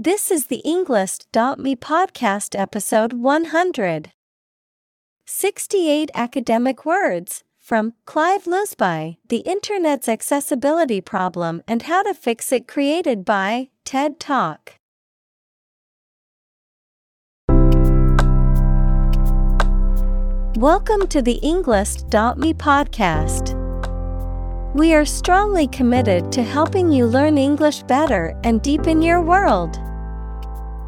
This is the Englist.me podcast episode 100. 68 academic words from Clive Loseby, The Internet's Accessibility Problem and How to Fix It, created by TED Talk. Welcome to the Englist.me podcast. We are strongly committed to helping you learn English better and deepen your world.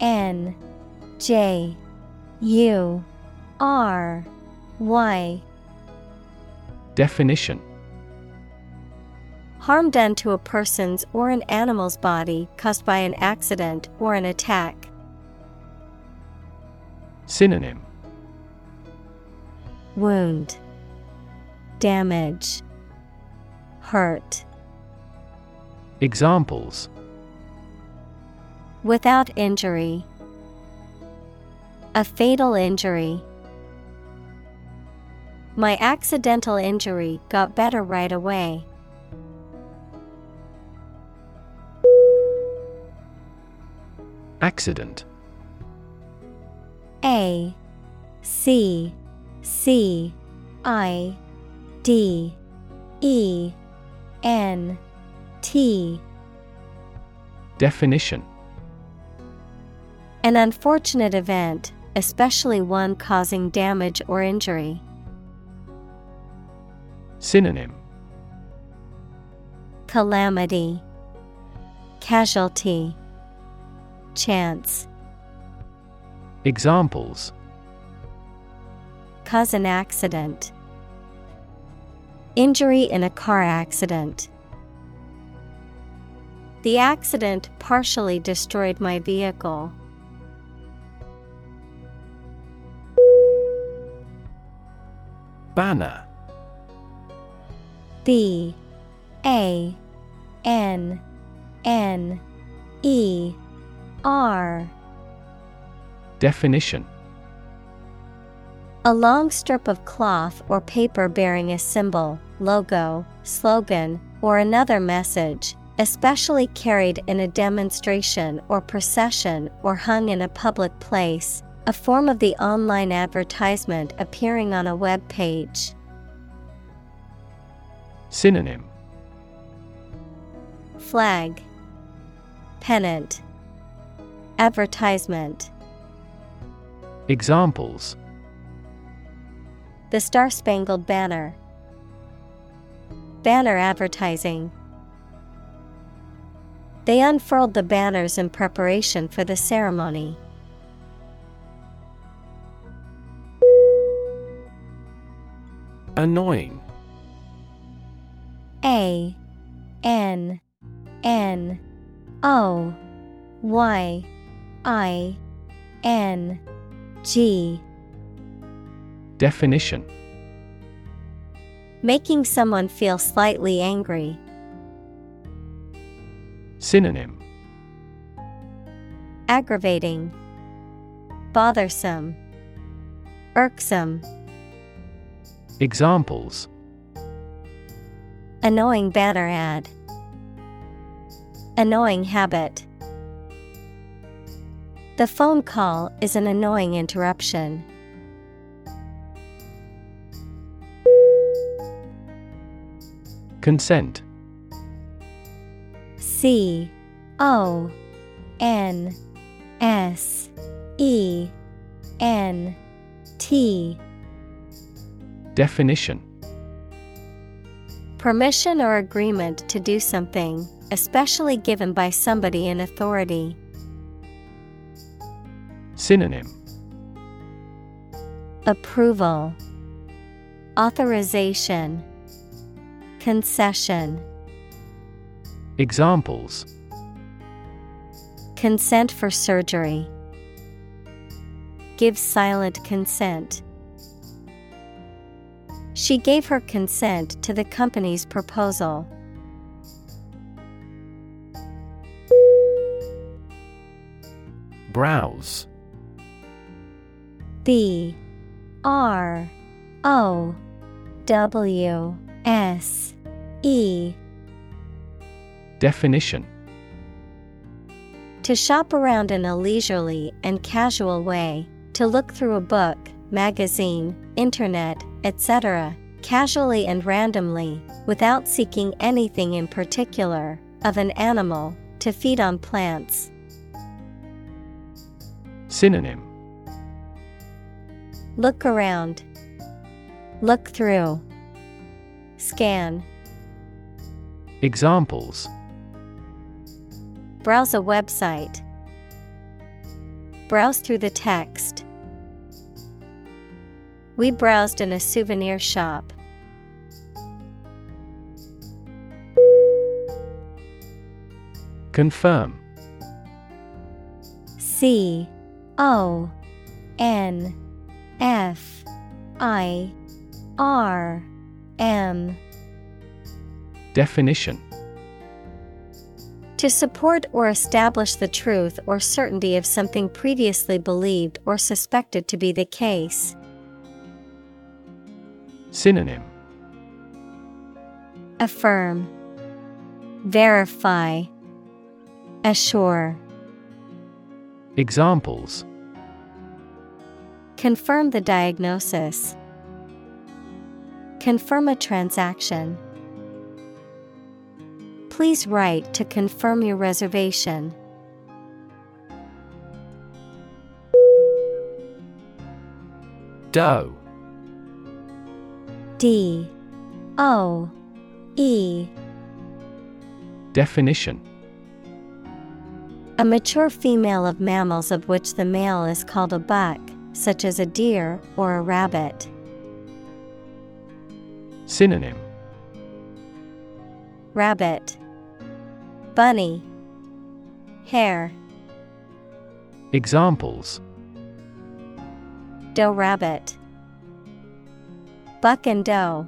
N J U R Y. Definition. Harm done to a person's or an animal's body caused by an accident or an attack. Synonym. Wound, Damage, Hurt. Examples Without injury. A fatal injury. My accidental injury got better right away. Accident A C C I D E N T Definition An unfortunate event, especially one causing damage or injury. Synonym Calamity, Casualty, Chance. Examples Cause an accident. Injury in a car accident. The accident partially destroyed my vehicle. Banner. B A N N E R. Definition. A long strip of cloth or paper bearing a symbol, logo, slogan, or another message, especially carried in a demonstration or procession or hung in a public place, a form of the online advertisement appearing on a web page. Synonym Flag, Pennant, Advertisement. Examples The Star Spangled Banner. Banner advertising. They unfurled the banners in preparation for the ceremony. Annoying. A N N O Y I N G. Definition. Making someone feel slightly angry. Synonym. Aggravating, Bothersome, Irksome, Examples Annoying banner ad. Annoying habit. The phone call is an annoying interruption. Consent C O N S E N T Definition Permission or agreement to do something, especially given by somebody in authority. Synonym Approval, Authorization, Concession. Examples Consent for surgery. Give silent consent. She gave her consent to the company's proposal. Browse. B. R. O. W. S. E. Definition. To shop around in a leisurely and casual way, to look through a book, magazine, internet, etc., casually and randomly, without seeking anything in particular, of an animal, to feed on plants. Synonym Look around, look through, scan. Examples Browse a website. Browse through the text. We browsed in a souvenir shop. Confirm C O N F I R M Definition To support or establish the truth or certainty of something previously believed or suspected to be the case. Synonym Affirm, Verify, Assure. Examples Confirm the diagnosis. Confirm a transaction. Please write to confirm your reservation. Doe D. O. E. Definition. A mature female of mammals of which the male is called a buck, such as a deer or a rabbit. Synonym. Rabbit, Bunny, Hare, Examples. Doe rabbit, Buck and doe.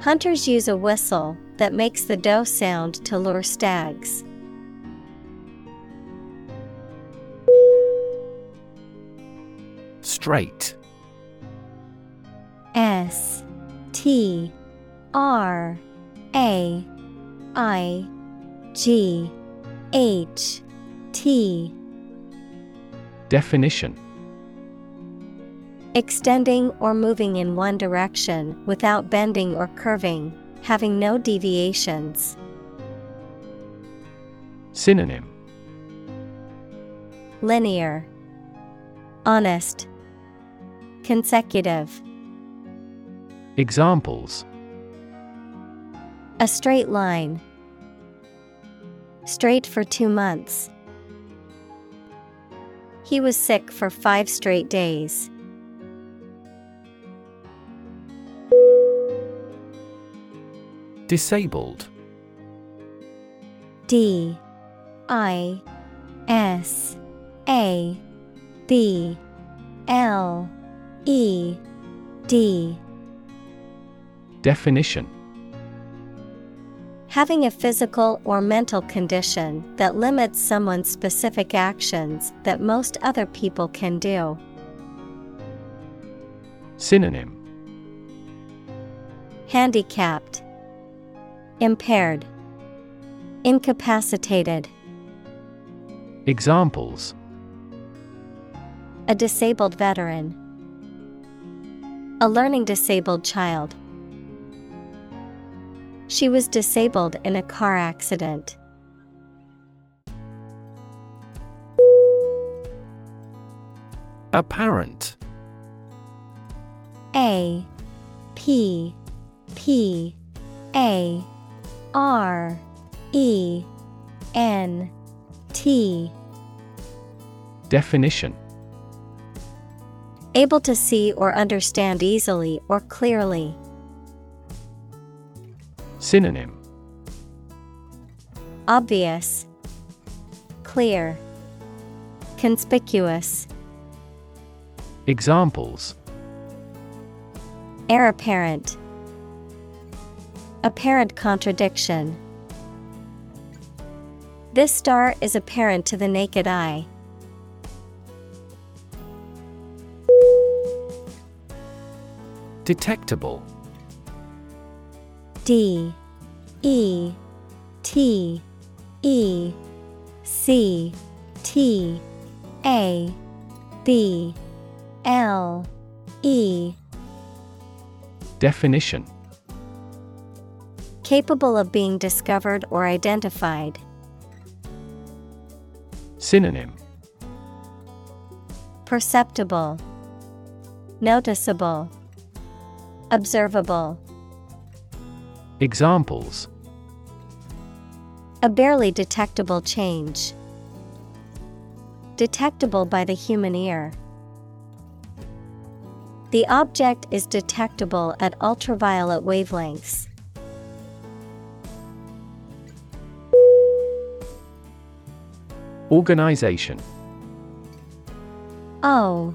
Hunters use a whistle that makes the doe sound to lure stags. Straight S T R A I G H T Definition Extending or moving in one direction without bending or curving, having no deviations. Synonym Linear, Honest, Consecutive. Examples A straight line. Straight for two months. He was sick for five straight days. Disabled. D I S A B L E D. Definition. Having a physical or mental condition that limits someone's specific actions that most other people can do. Synonym. Handicapped, Impaired, Incapacitated. Examples A disabled veteran, A learning disabled child. She was disabled in a car accident. Apparent. A P P A R E N T Definition Able to see or understand easily or clearly. Synonym Obvious, Clear, Conspicuous. Examples Heir apparent. Apparent contradiction. This star is apparent to the naked eye. Detectable. D E T E C T A B L E Definition Capable of being discovered or identified. Synonym Perceptible, Noticeable, Observable. Examples A barely detectable change. Detectable by the human ear. The object is detectable at ultraviolet wavelengths. Organization. O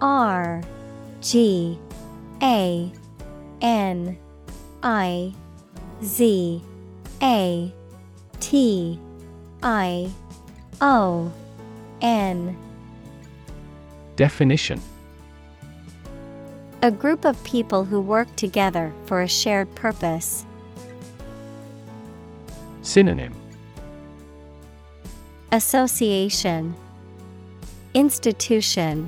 R G A N I Z A T I O N. Definition. A group of people who work together for a shared purpose. Synonym Association Institution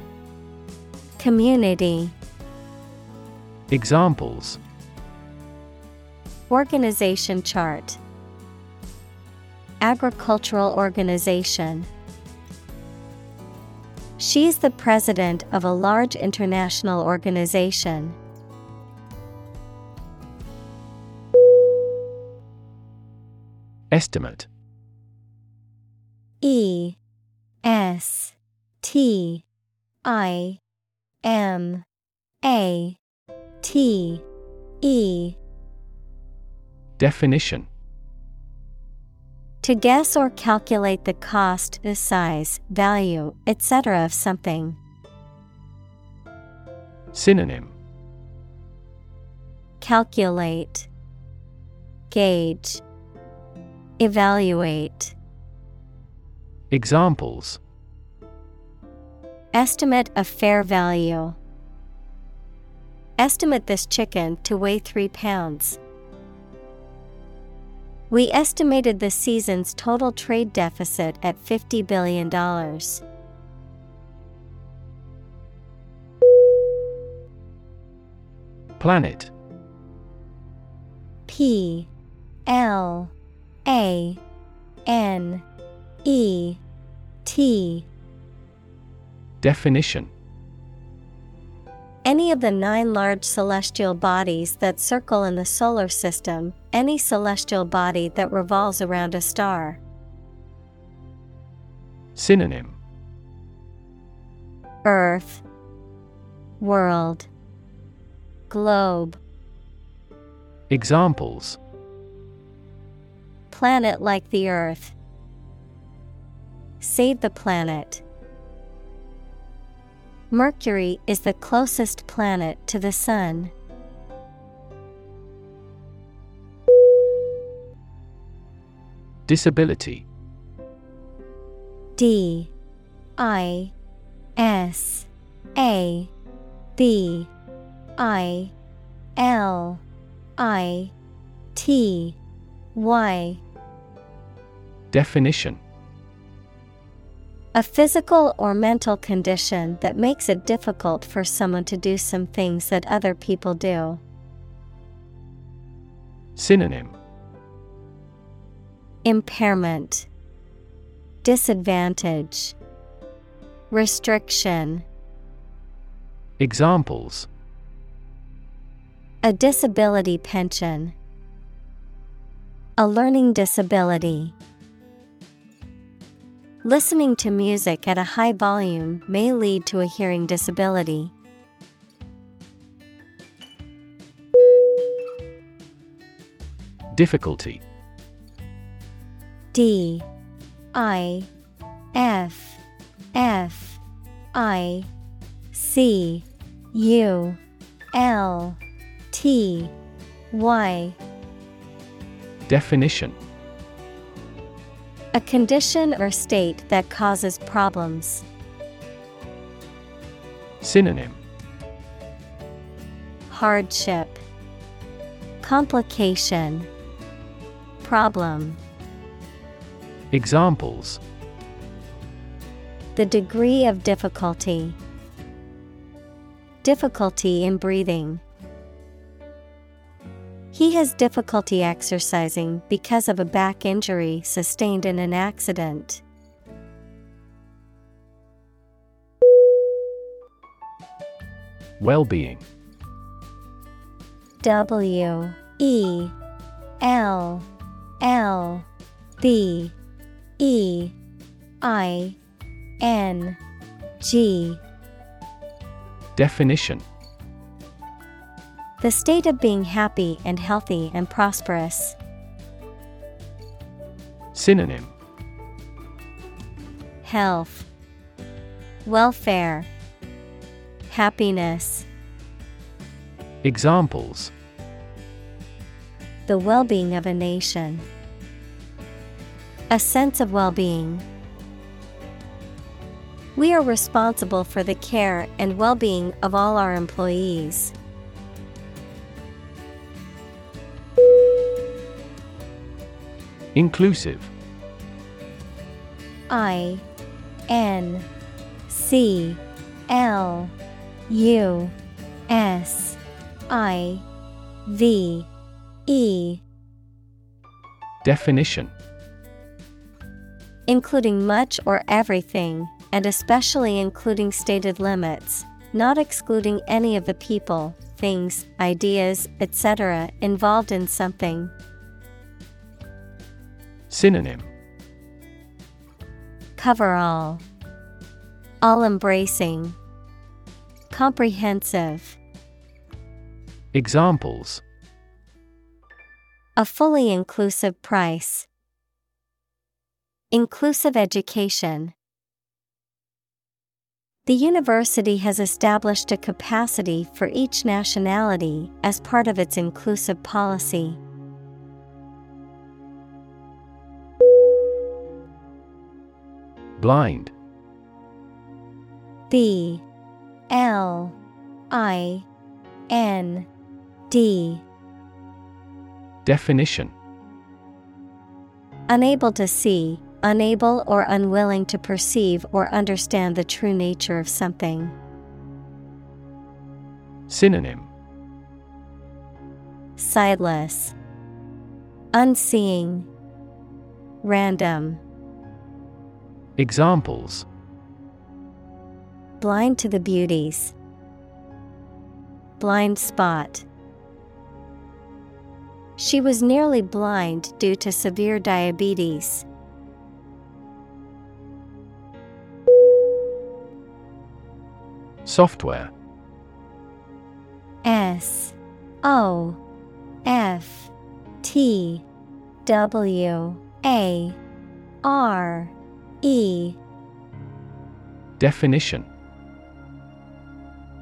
Community Examples. Organization chart Agricultural organization. She's the president of a large international organization. Estimate E S T I M A T E Definition To guess or calculate the cost, the size, value, etc. of something. Synonym Calculate, Gauge, Evaluate. Examples Estimate of fair value. Estimate this chicken to weigh 3 pounds. We estimated the season's total trade deficit at $50 billion. Planet P L A N E T Definition Any of the nine large celestial bodies that circle in the solar system, any celestial body that revolves around a star. Synonym Earth, World, Globe. Examples Planet like the Earth. Save the planet. Mercury is the closest planet to the Sun. Disability. D. I. S. A. B. I. L. I. T. Y. Definition A physical or mental condition that makes it difficult for someone to do some things that other people do. Synonym Impairment, Disadvantage, Restriction. Examples A disability pension, a learning disability. Listening to music at a high volume may lead to a hearing disability. Difficulty. D I F F I C U L T Y. Definition A condition or state that causes problems. Synonym Hardship, Complication, Problem. Examples The degree of difficulty, Difficulty in breathing. He has difficulty exercising because of a back injury sustained in an accident. Well-being. W E L L B E I N G. Definition The state of being happy and healthy and prosperous. Synonym Health, Welfare, Happiness. Examples The well being of a nation. A sense of well being. We are responsible for the care and well being of all our employees. Inclusive I N C L U S I V E Definition Including much or everything, and especially including stated limits, not excluding any of the people, things, ideas, etc. involved in something. Synonym Cover all. All embracing. Comprehensive. Examples A fully inclusive price. Inclusive education. The university has established a capacity for each nationality as part of its inclusive policy. Blind. B L I N D. Definition. Unable to see, unable or unwilling to perceive or understand the true nature of something. Synonym. Sightless, Unseeing, Random, Examples Blind to the beauties, Blind spot. She was nearly blind due to severe diabetes. Software S O F T W A R E. Definition.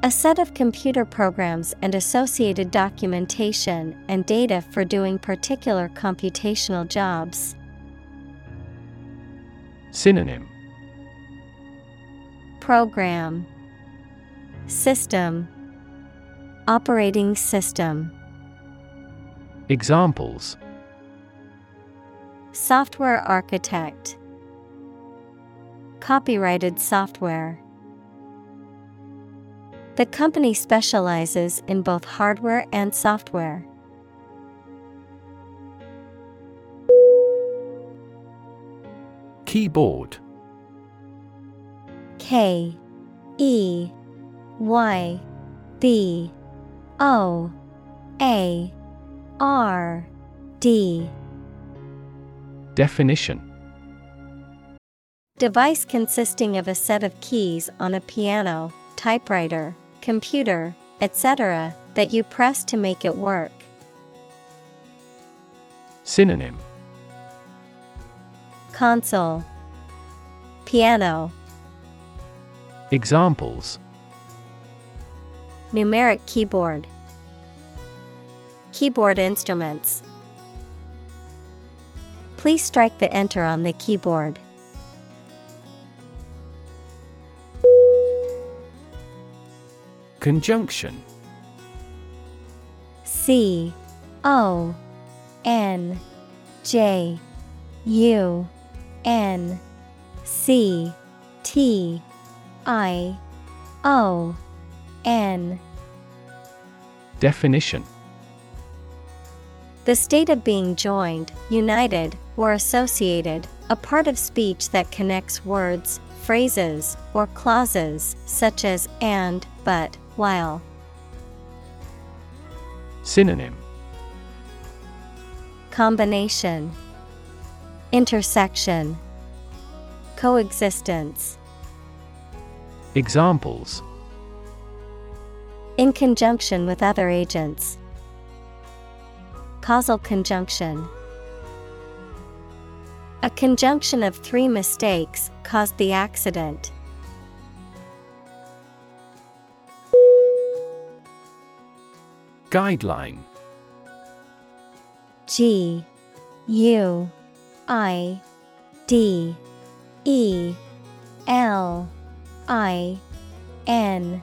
A set of computer programs and associated documentation and data for doing particular computational jobs. Synonym. Program. System. Operating System. Examples. Software Architect Copyrighted software. The company specializes in both hardware and software. Keyboard K E Y B O A R D Definition Device consisting of a set of keys on a piano, typewriter, computer, etc., that you press to make it work. Synonym Console Piano Examples Numeric keyboard Keyboard instruments Please strike the enter on the keyboard. Conjunction. C O N J U N C T I O N. Definition. The state of being joined, united, or associated, a part of speech that connects words, phrases, or clauses, such as and, but, while. Synonym Combination Intersection Coexistence Examples In conjunction with other agents. Causal conjunction. A conjunction of three mistakes caused the accident. Guideline. G U I D E L I N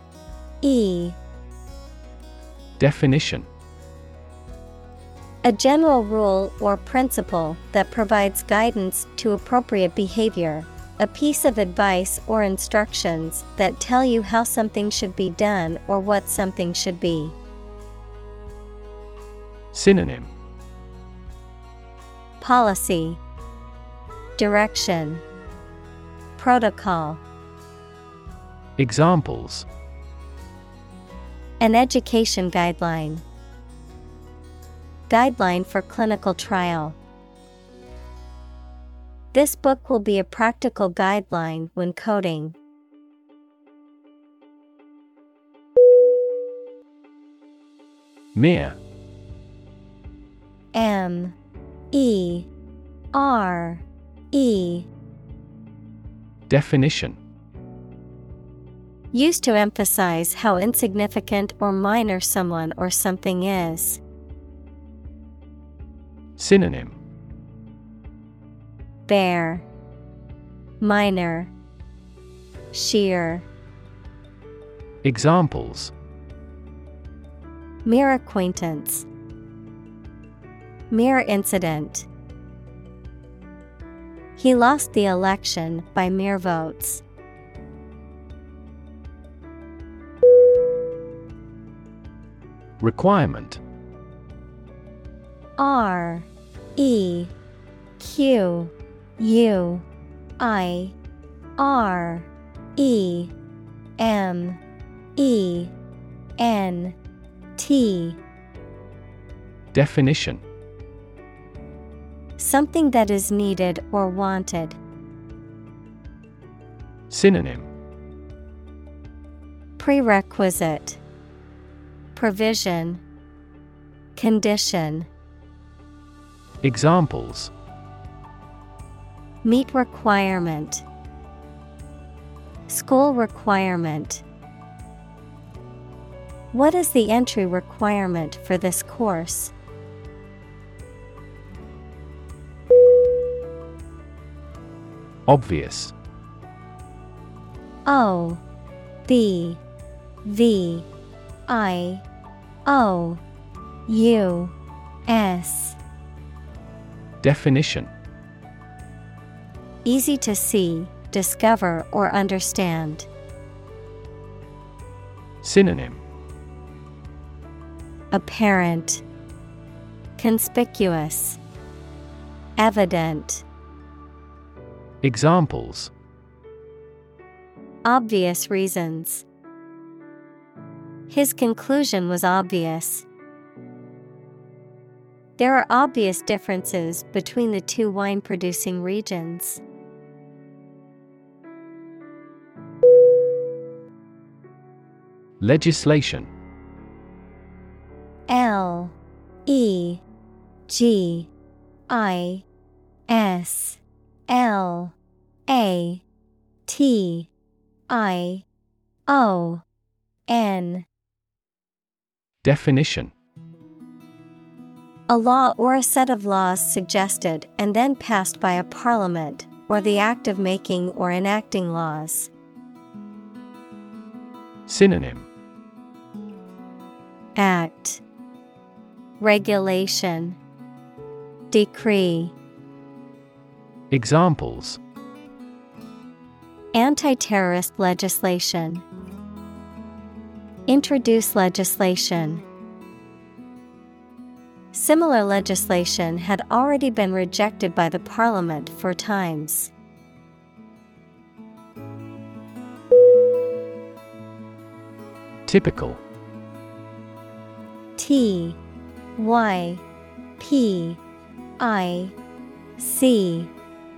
E. Definition. A general rule or principle that provides guidance to appropriate behavior, a piece of advice or instructions that tell you how something should be done or what something should be. Synonym Policy Direction Protocol Examples An education guideline. Guideline for clinical trial. This book will be a practical guideline when coding. Mere M E R E. Definition. Used to emphasize how insignificant or minor someone or something is. Synonym. Bare, minor, sheer, Examples. Mere acquaintance, mere incident. He lost the election by mere votes. Requirement R E Q U I R E M E N T Definition Something that is needed or wanted. Synonym. Prerequisite. Provision. Condition. Examples. Meet requirement. School requirement. What is the entry requirement for this course? Obvious. O B V I O U S. Definition. Easy to see, discover, or understand. Synonym. Apparent, Conspicuous, Evident, Examples Obvious reasons. His conclusion was obvious. There are obvious differences between the two wine producing regions. Legislation L E G I S L A T I O N. Definition. A law or a set of laws suggested and then passed by a parliament, or the act of making or enacting laws. Synonym. Act. Regulation. Decree Examples Anti terrorist legislation Introduce legislation. Similar legislation had already been rejected by the Parliament four times. Typical T Y P I C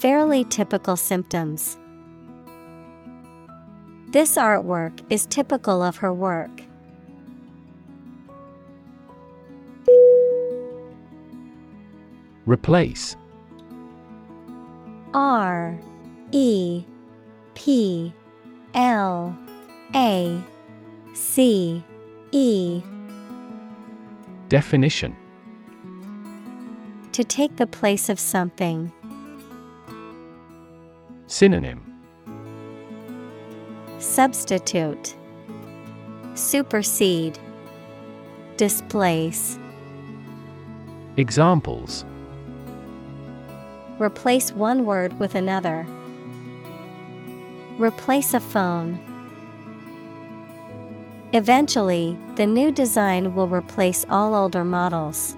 Fairly typical symptoms. This artwork is typical of her work. Replace R E P L A C E Definition To take the place of something. Synonym Substitute Supersede Displace Examples Replace one word with another. Replace a phone. Eventually, the new design will replace all older models.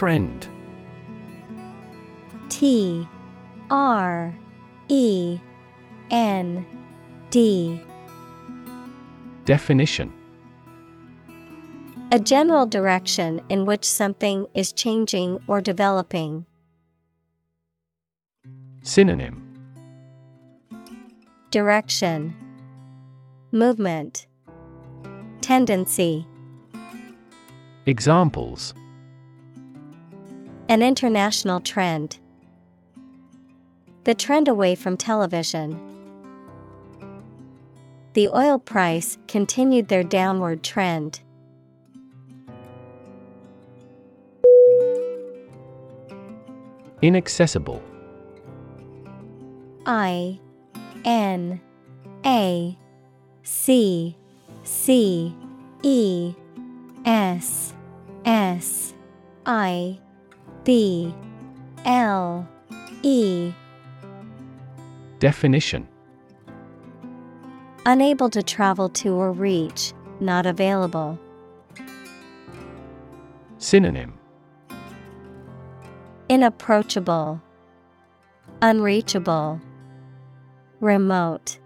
Trend. T R E N D. Definition. A general direction in which something is changing or developing. Synonym. Direction. Movement. Tendency. Examples An international trend. The trend away from television. The oil price continued their downward trend. Inaccessible I N A C C E S S I B L E Definition Unable to travel to or reach, not available. Synonym Inapproachable, Unreachable, Remote.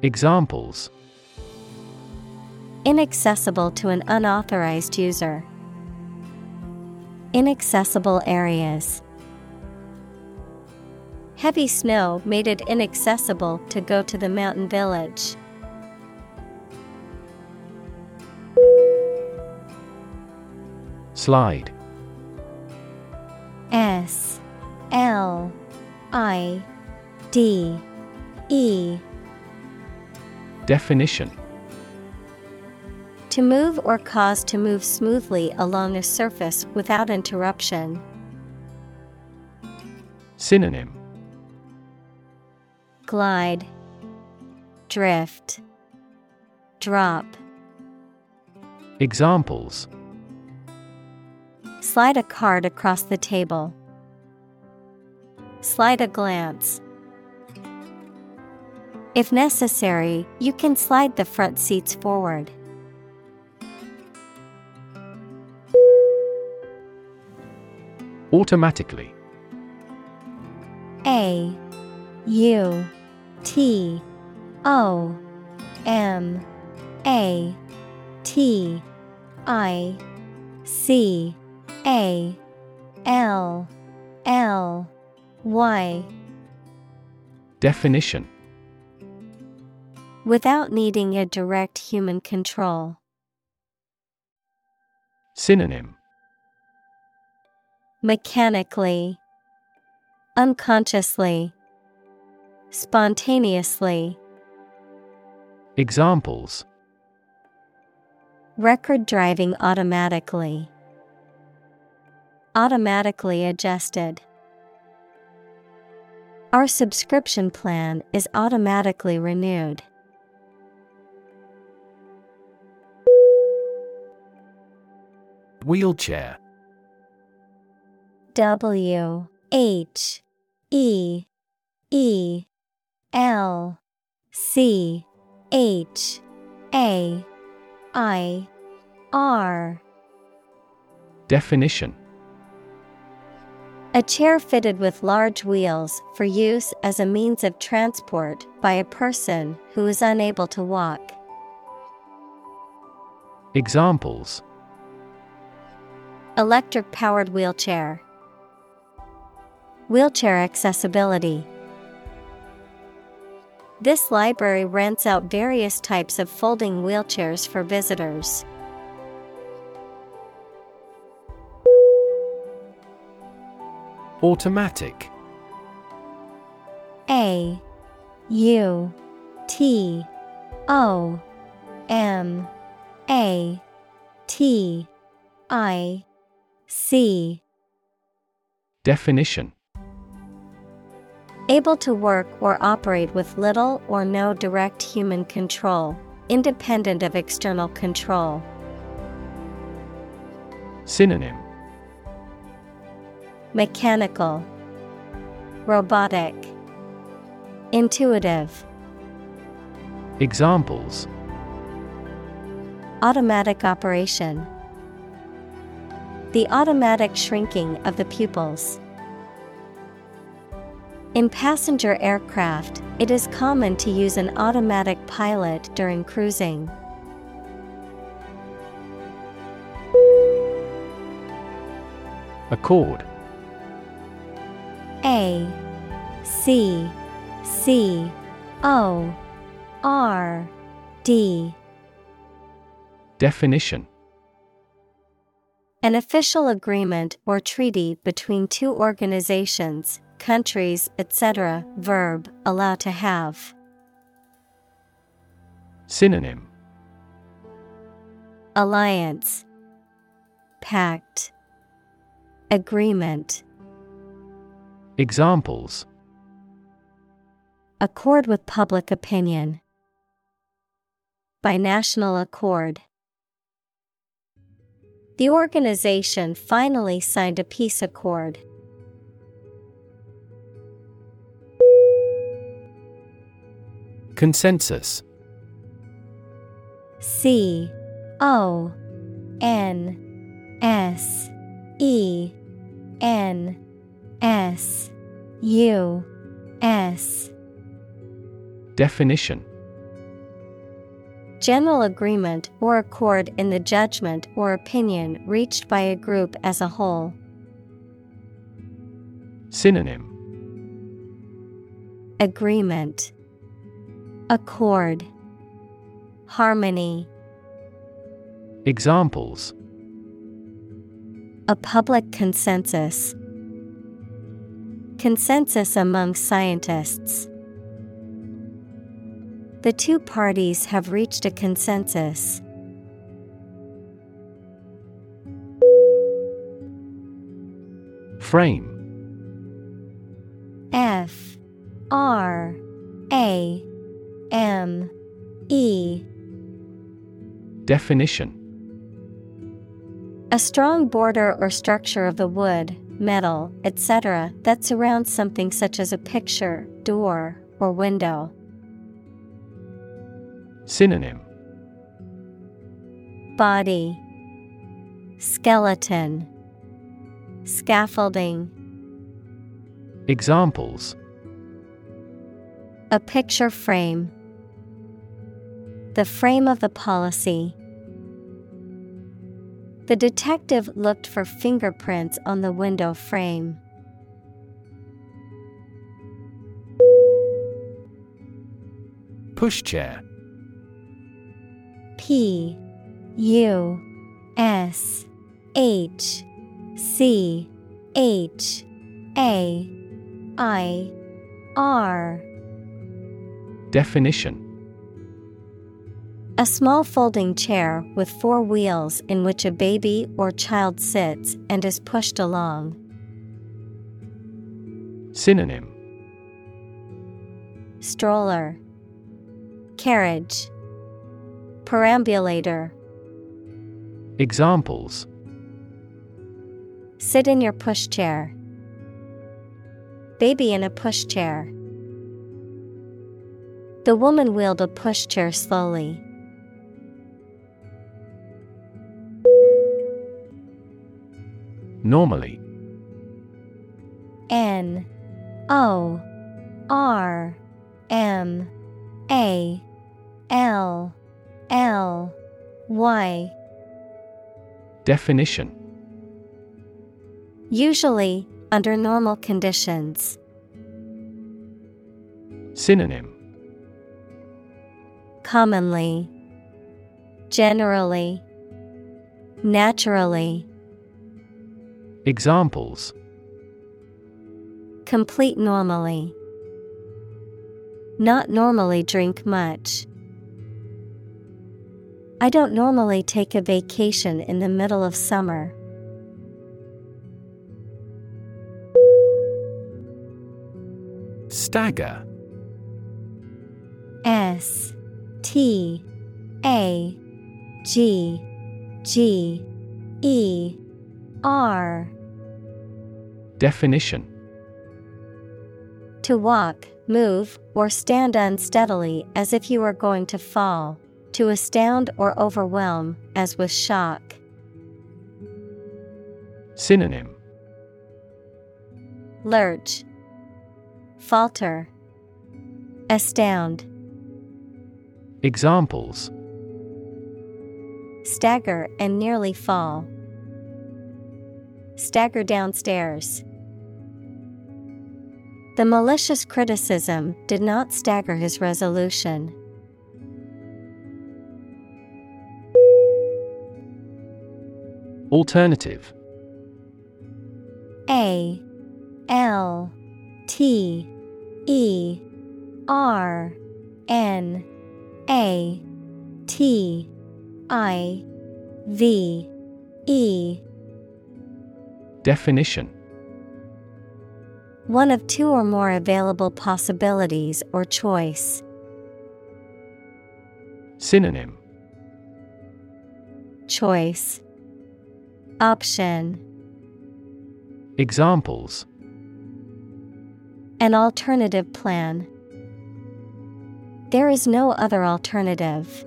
Examples Inaccessible to an unauthorized user. Inaccessible areas. Heavy snow made it inaccessible to go to the mountain village. Slide S L I D E Definition To move or cause to move smoothly along a surface without interruption. Synonym Glide, Drift, Drop. Examples Slide a card across the table. Slide a glance. If necessary, you can slide the front seats forward. Automatically. A U T O M A T I C A L L Y Definition Without needing a direct human control. Synonym Mechanically, Unconsciously, Spontaneously. Examples Record driving automatically. Automatically adjusted. Our subscription plan is automatically renewed. Wheelchair W H E E L C H A I R Definition A chair fitted with large wheels for use as a means of transport by a person who is unable to walk. Examples Electric powered wheelchair. Wheelchair accessibility. This library rents out various types of folding wheelchairs for visitors. Automatic A U T O M A T I C Definition Able to work or operate with little or no direct human control, independent of external control. Synonym Mechanical, Robotic, Intuitive, Examples Automatic operation. The automatic shrinking of the pupils. In passenger aircraft, it is common to use an automatic pilot during cruising. Accord. A C C O R D. Definition. An official agreement or treaty between two organizations, countries, etc. Verb, allow to have. Synonym Alliance, Pact, Agreement. Examples Accord with public opinion. By national accord. The organization finally signed a peace accord. Consensus. C. O. N. S. E. N. S. U. S. Definition. General agreement or accord in the judgment or opinion reached by a group as a whole. Synonym. Agreement, Accord, Harmony. Examples A public consensus. Consensus among scientists. The two parties have reached a consensus. Frame F R A M E. Definition. A strong border or structure of the wood, metal, etc., that surrounds something such as a picture, door, or window. Synonym. Body. Skeleton. Scaffolding. Examples. A picture frame The frame of the policy. The detective looked for fingerprints on the window frame. Pushchair. P U S H C H A I R. Definition A small folding chair with four wheels in which a baby or child sits and is pushed along. Synonym Stroller Carriage Perambulator Examples Sit in your pushchair. Baby in a pushchair. The woman wheeled a pushchair slowly. Normally. N O R M A L L Y. Definition. Usually, under normal conditions. Synonym. Commonly, Generally, Naturally. Examples Complete normally. Not normally drink much. I don't normally take a vacation in the middle of summer. Stagger S T A G G E R Definition To walk, move, or stand unsteadily as if you were going to fall. To astound or overwhelm, as with shock. Synonym Lurch, Falter, Astound, Examples Stagger and nearly fall. Stagger downstairs. The malicious criticism did not stagger his resolution. Alternative A L T E R N A T I V E Definition One of two or more available possibilities or choice. Synonym Choice Option Examples An alternative plan. There is no other alternative.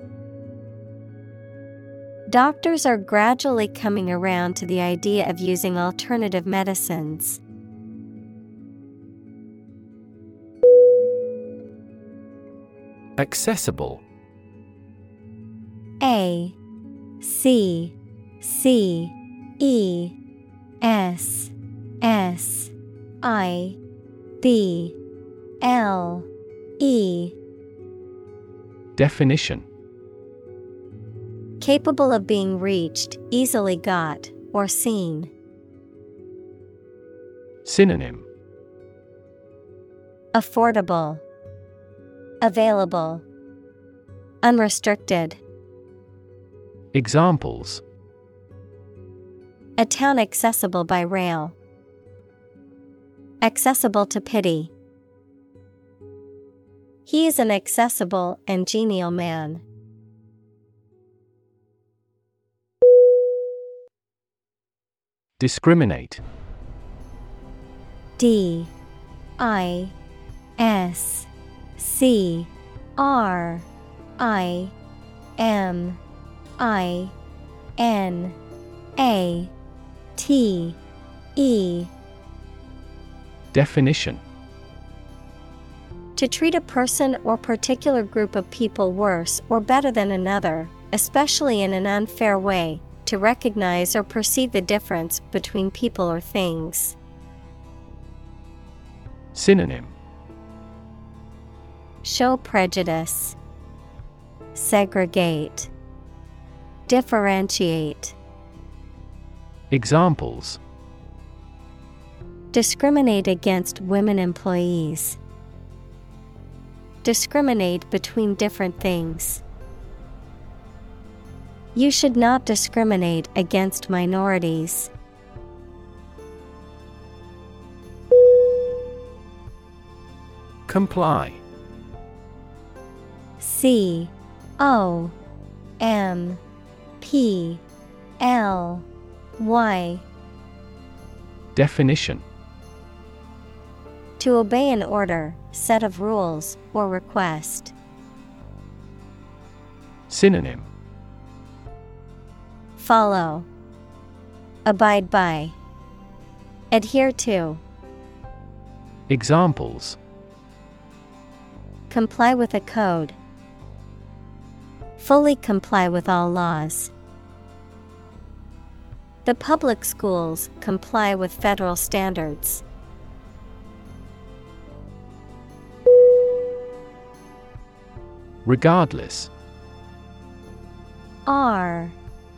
Doctors are gradually coming around to the idea of using alternative medicines. Accessible. A C C E S S I B L E. Definition Capable of being reached, easily got, or seen. Synonym Affordable, Available, Unrestricted. Examples A town accessible by rail. Accessible to pity. He is an accessible and genial man. Discriminate. D. I. S. C. R. I. M. I. N. A. T. E. Definition. To treat a person or particular group of people worse or better than another, especially in an unfair way, to recognize or perceive the difference between people or things. Synonym Show prejudice, segregate, differentiate. Examples Discriminate against women employees. Discriminate between different things. You should not discriminate against minorities. Comply. C O M P L Y. Definition To obey an order, set of rules, or request. Synonym Follow. Abide by. Adhere to. Examples Comply with a code. Fully comply with all laws. The public schools comply with federal standards. Regardless. R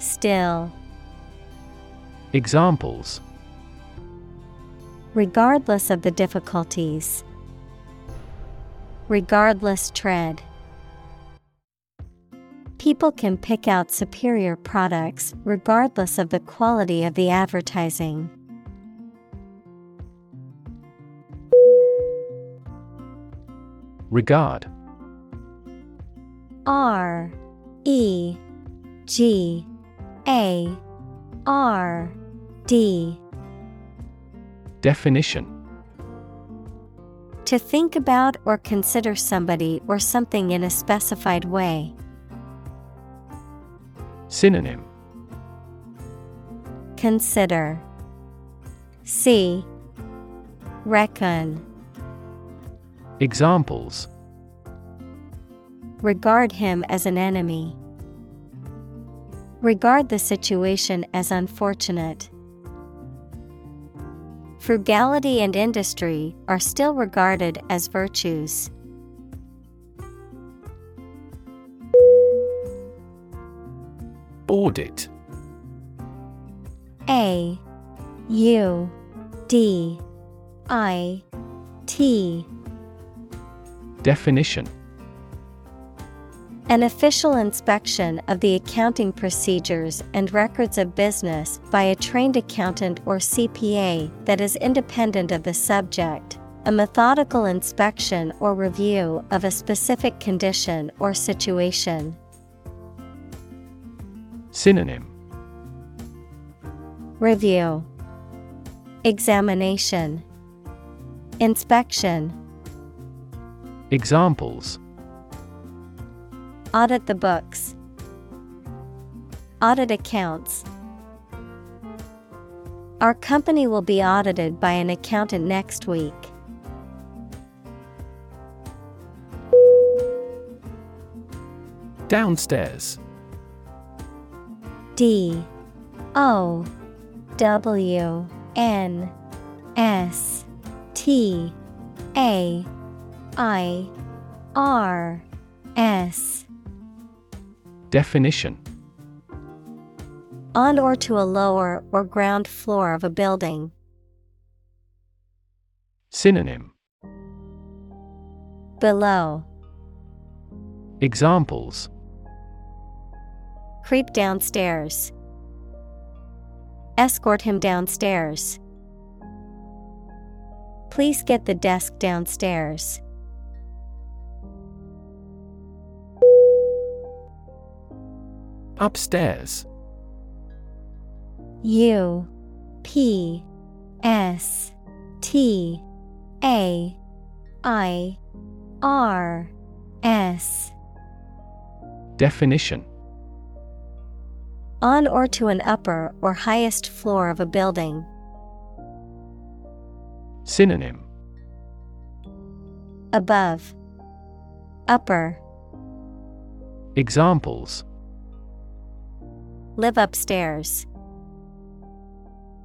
Still. Examples Regardless of the difficulties. Regardless tread. People can pick out superior products regardless of the quality of the advertising. Regard R E G A R D. Definition. To think about or consider somebody or something in a specified way. Synonym. Consider. See Reckon. Examples. Regard him as an enemy. Regard the situation as unfortunate. Frugality and industry are still regarded as virtues. Audit A U D I T Definition An official inspection of the accounting procedures and records of business by a trained accountant or CPA that is independent of the subject. A methodical inspection or review of a specific condition or situation. Synonym. Review. Examination. Inspection. Examples Audit the books. Audit accounts. Our company will be audited by an accountant next week. Downstairs. D. O. W. N. S. T. A. I. R. S. Definition On or to a lower or ground floor of a building. Synonym Below. Examples Creep downstairs. Escort him downstairs. Please get the desk downstairs. Upstairs. U P S T A I R S. Definition. On or to an upper or highest floor of a building. Synonym. Above. Upper. Examples Live upstairs.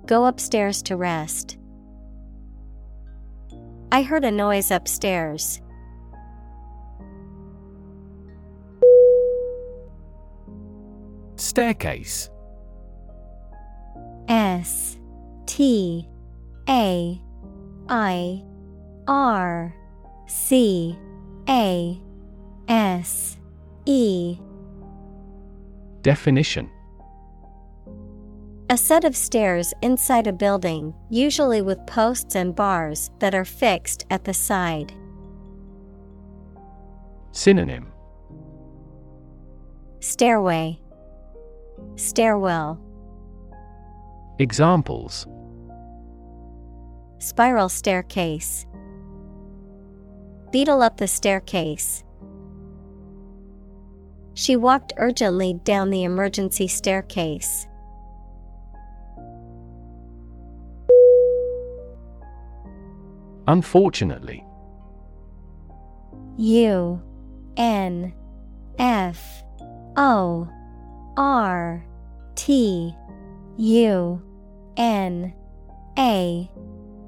Go upstairs to rest. I heard a noise upstairs. Staircase S T A I R C A S E Definition A set of stairs inside a building, usually with posts and bars that are fixed at the side. Synonym Stairway, Stairwell, Examples Spiral staircase. Beetle up the staircase. She walked urgently down the emergency staircase. Unfortunately. U N F O R T U N A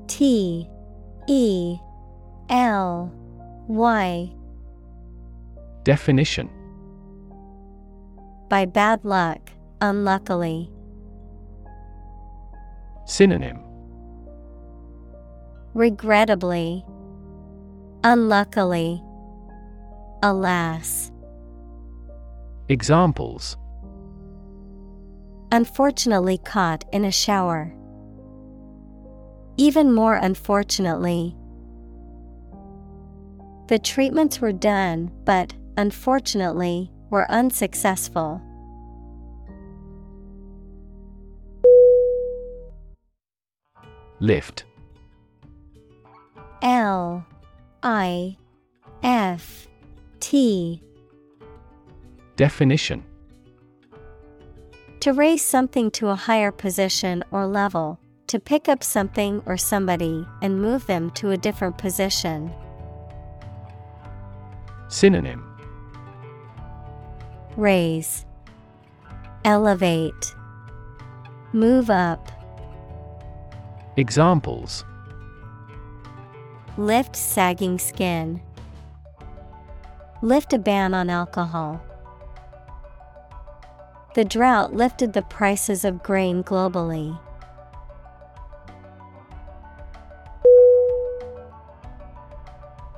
T E L Y. Definition. By bad luck, unluckily. Synonym Regrettably. Unluckily. Alas. Examples Unfortunately caught in a shower. Even more unfortunately. The treatments were done, but, unfortunately, were unsuccessful. Lift L I F T. Definition. To raise something to a higher position or level, to pick up something or somebody and move them to a different position. Synonym. Raise, Elevate, Move up, Examples Lift sagging skin, Lift a ban on alcohol. The drought lifted the prices of grain globally.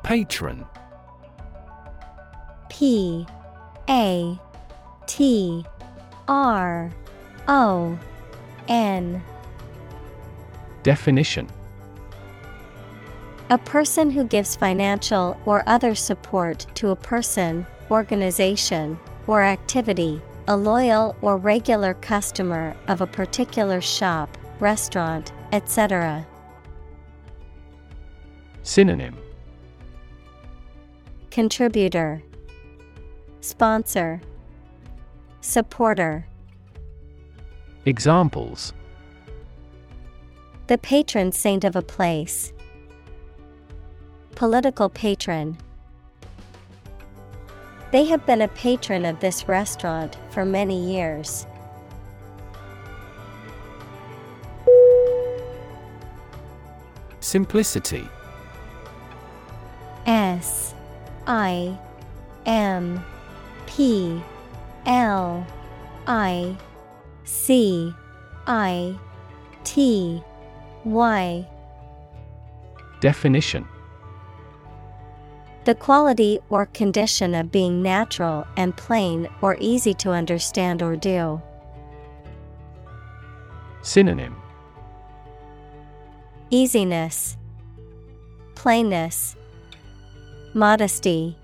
Patron P A T R O N Definition A person who gives financial or other support to a person, organization, or activity, a loyal or regular customer of a particular shop, restaurant, etc. Synonym. Contributor. Sponsor. Supporter. Examples. The patron saint of a place. Political patron. They have been a patron of this restaurant for many years. Simplicity S I M P L I C I T Y Definition The quality or condition of being natural and plain or easy to understand or do. Synonym Easiness, Plainness, Modesty.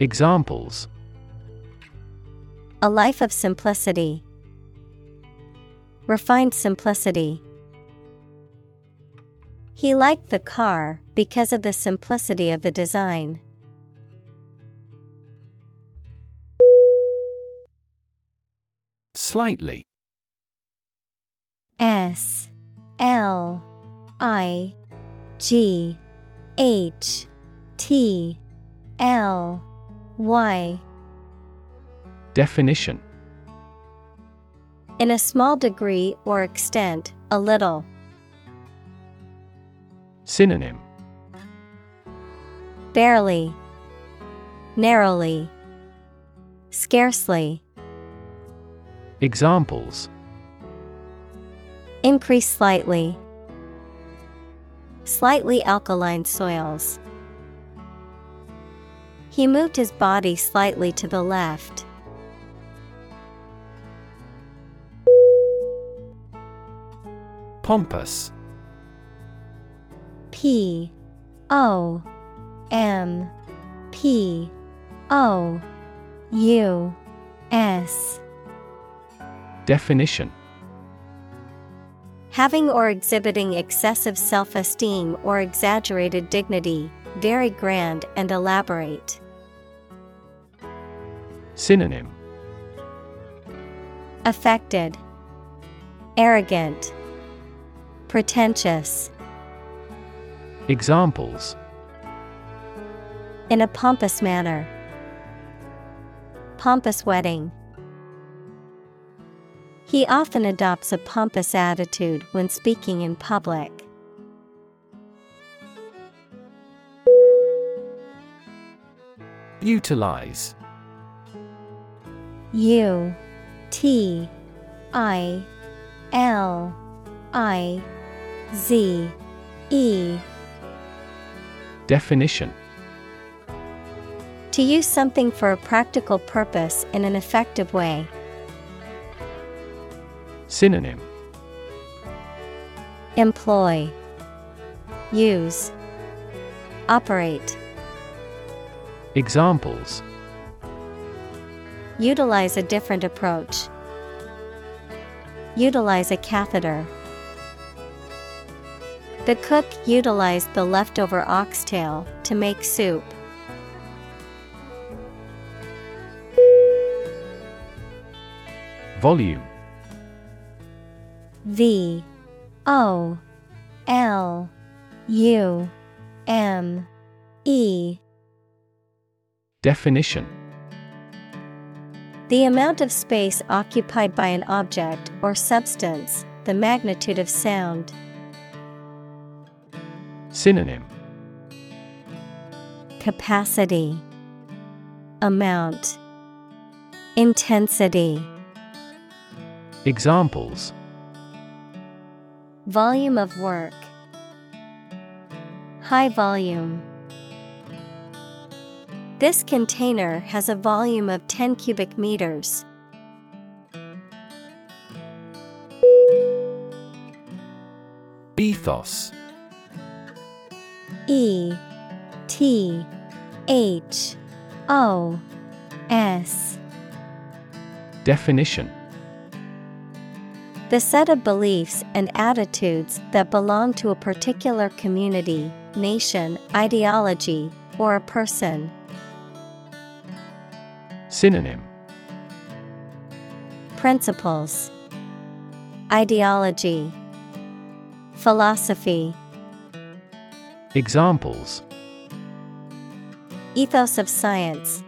Examples A life of simplicity. Refined simplicity. He liked the car because of the simplicity of the design. Slightly S L I G H T L Y Definition In a small degree or extent, a little. Synonym Barely, narrowly, scarcely. Examples Increase slightly. Slightly alkaline soils. He moved his body slightly to the left. Pompous P O M P O U S. Definition. Having or exhibiting excessive self esteem or exaggerated dignity, very grand and elaborate. Synonym. Affected, Arrogant, Pretentious. Examples In a pompous manner. Pompous wedding. He often adopts a pompous attitude when speaking in public. Utilize U T I L I Z E Definition To use something for a practical purpose in an effective way. Synonym Employ Use Operate Examples Utilize a different approach. Utilize a catheter. The cook utilized the leftover oxtail to make soup. Volume V O L U M E Definition The amount of space occupied by an object or substance, the magnitude of sound. Synonym. Capacity. Amount. Intensity. Examples. Volume of work. High volume. This container has a volume of 10 cubic meters. Ethos E T H O S. Definition. The set of beliefs and attitudes that belong to a particular community, nation, ideology, or a person. Synonym. Principles. Ideology. Philosophy Examples. Ethos of Science.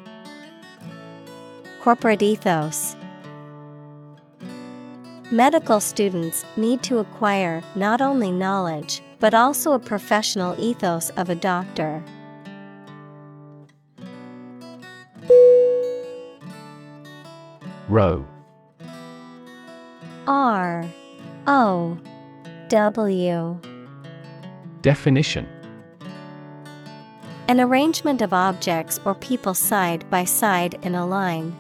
Corporate Ethos. Medical students need to acquire not only knowledge, but also a professional ethos of a doctor. Row. R O W. Definition. An arrangement of objects or people side by side in a line.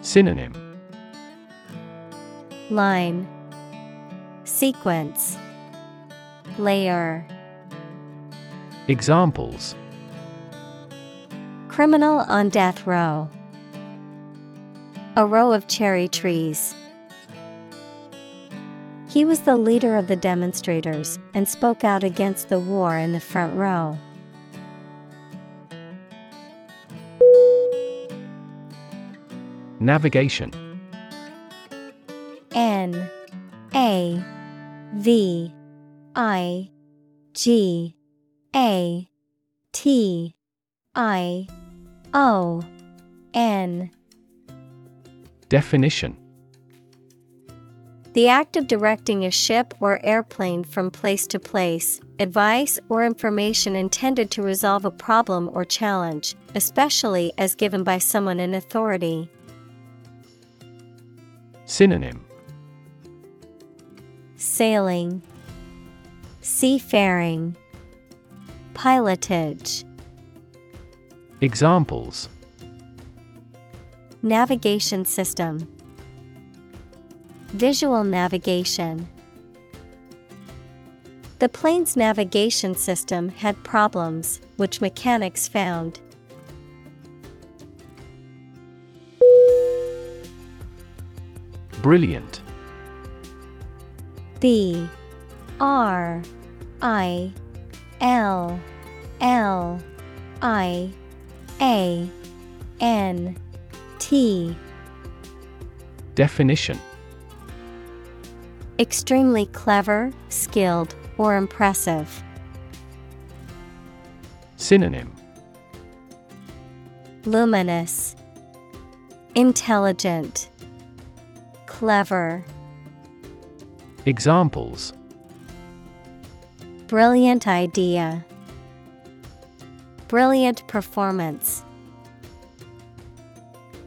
Synonym Line Sequence Layer Examples Criminal on death row. A row of cherry trees. He was the leader of the demonstrators and spoke out against the war in the front row. Navigation. N A V I G A T I O N. Definition The act of directing a ship or airplane from place to place, advice or information intended to resolve a problem or challenge, especially as given by someone in authority. Synonym. Sailing, Seafaring, Pilotage. Examples. Navigation system, Visual navigation. The plane's navigation system had problems, which mechanics found. Brilliant B R I L L I A N T Definition Extremely clever, skilled, or impressive. Synonym Luminous, Intelligent, Clever. Examples Brilliant idea. Brilliant performance.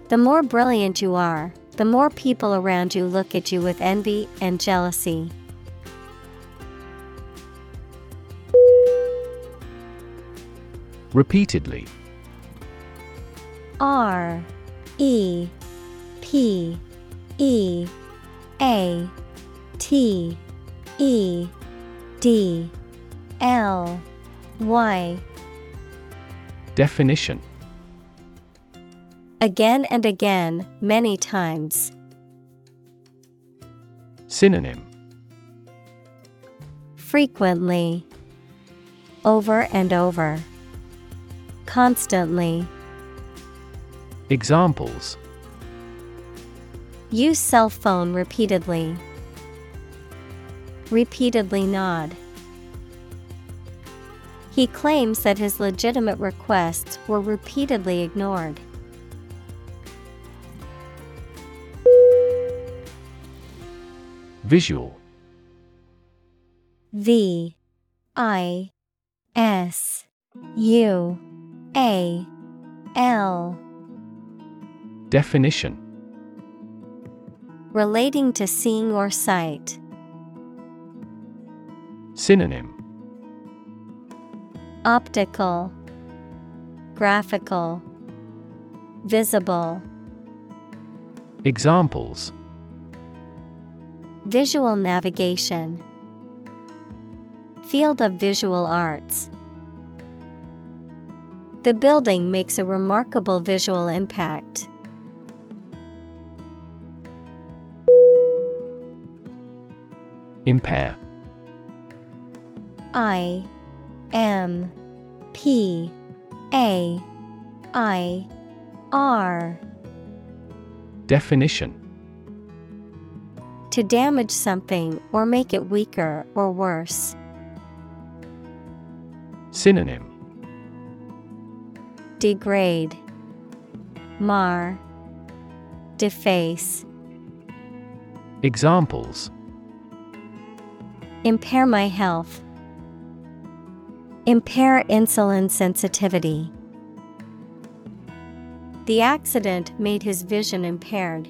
The more brilliant you are, the more people around you look at you with envy and jealousy. Repeatedly. R E P E A T E D L Y. Definition Again and again, many times. Synonym Frequently. Over and over. Constantly. Examples Use cell phone repeatedly. Repeatedly nod. He claims that his legitimate requests were repeatedly ignored. Visual. V I S U A L. Definition. Relating to seeing or sight. Synonym. Optical, Graphical, Visible. Examples Visual navigation. Field of visual arts. The building makes a remarkable visual impact. Impair I M P A I R. Definition To damage something or make it weaker or worse. Synonym Degrade, Mar, Deface. Examples Impair my health. Impair insulin sensitivity. The accident made his vision impaired.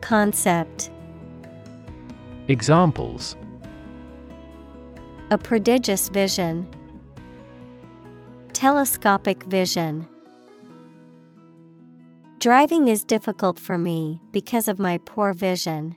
Concept. Examples A prodigious vision. Telescopic vision. Driving is difficult for me because of my poor vision.